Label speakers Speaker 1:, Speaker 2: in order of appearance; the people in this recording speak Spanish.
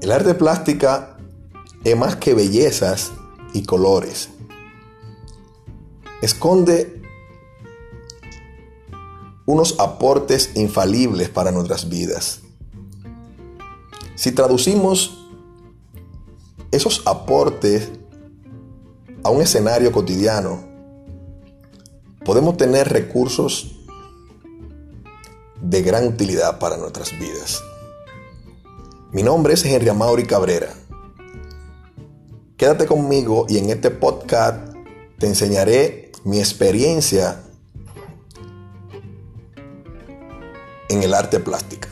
Speaker 1: El arte plástica es más que bellezas y colores. Esconde unos aportes infalibles para nuestras vidas. Si traducimos esos aportes a un escenario cotidiano, podemos tener recursos de gran utilidad para nuestras vidas. Mi nombre es Henry Amaury Cabrera. Quédate conmigo y en este podcast te enseñaré mi experiencia en el arte plástica.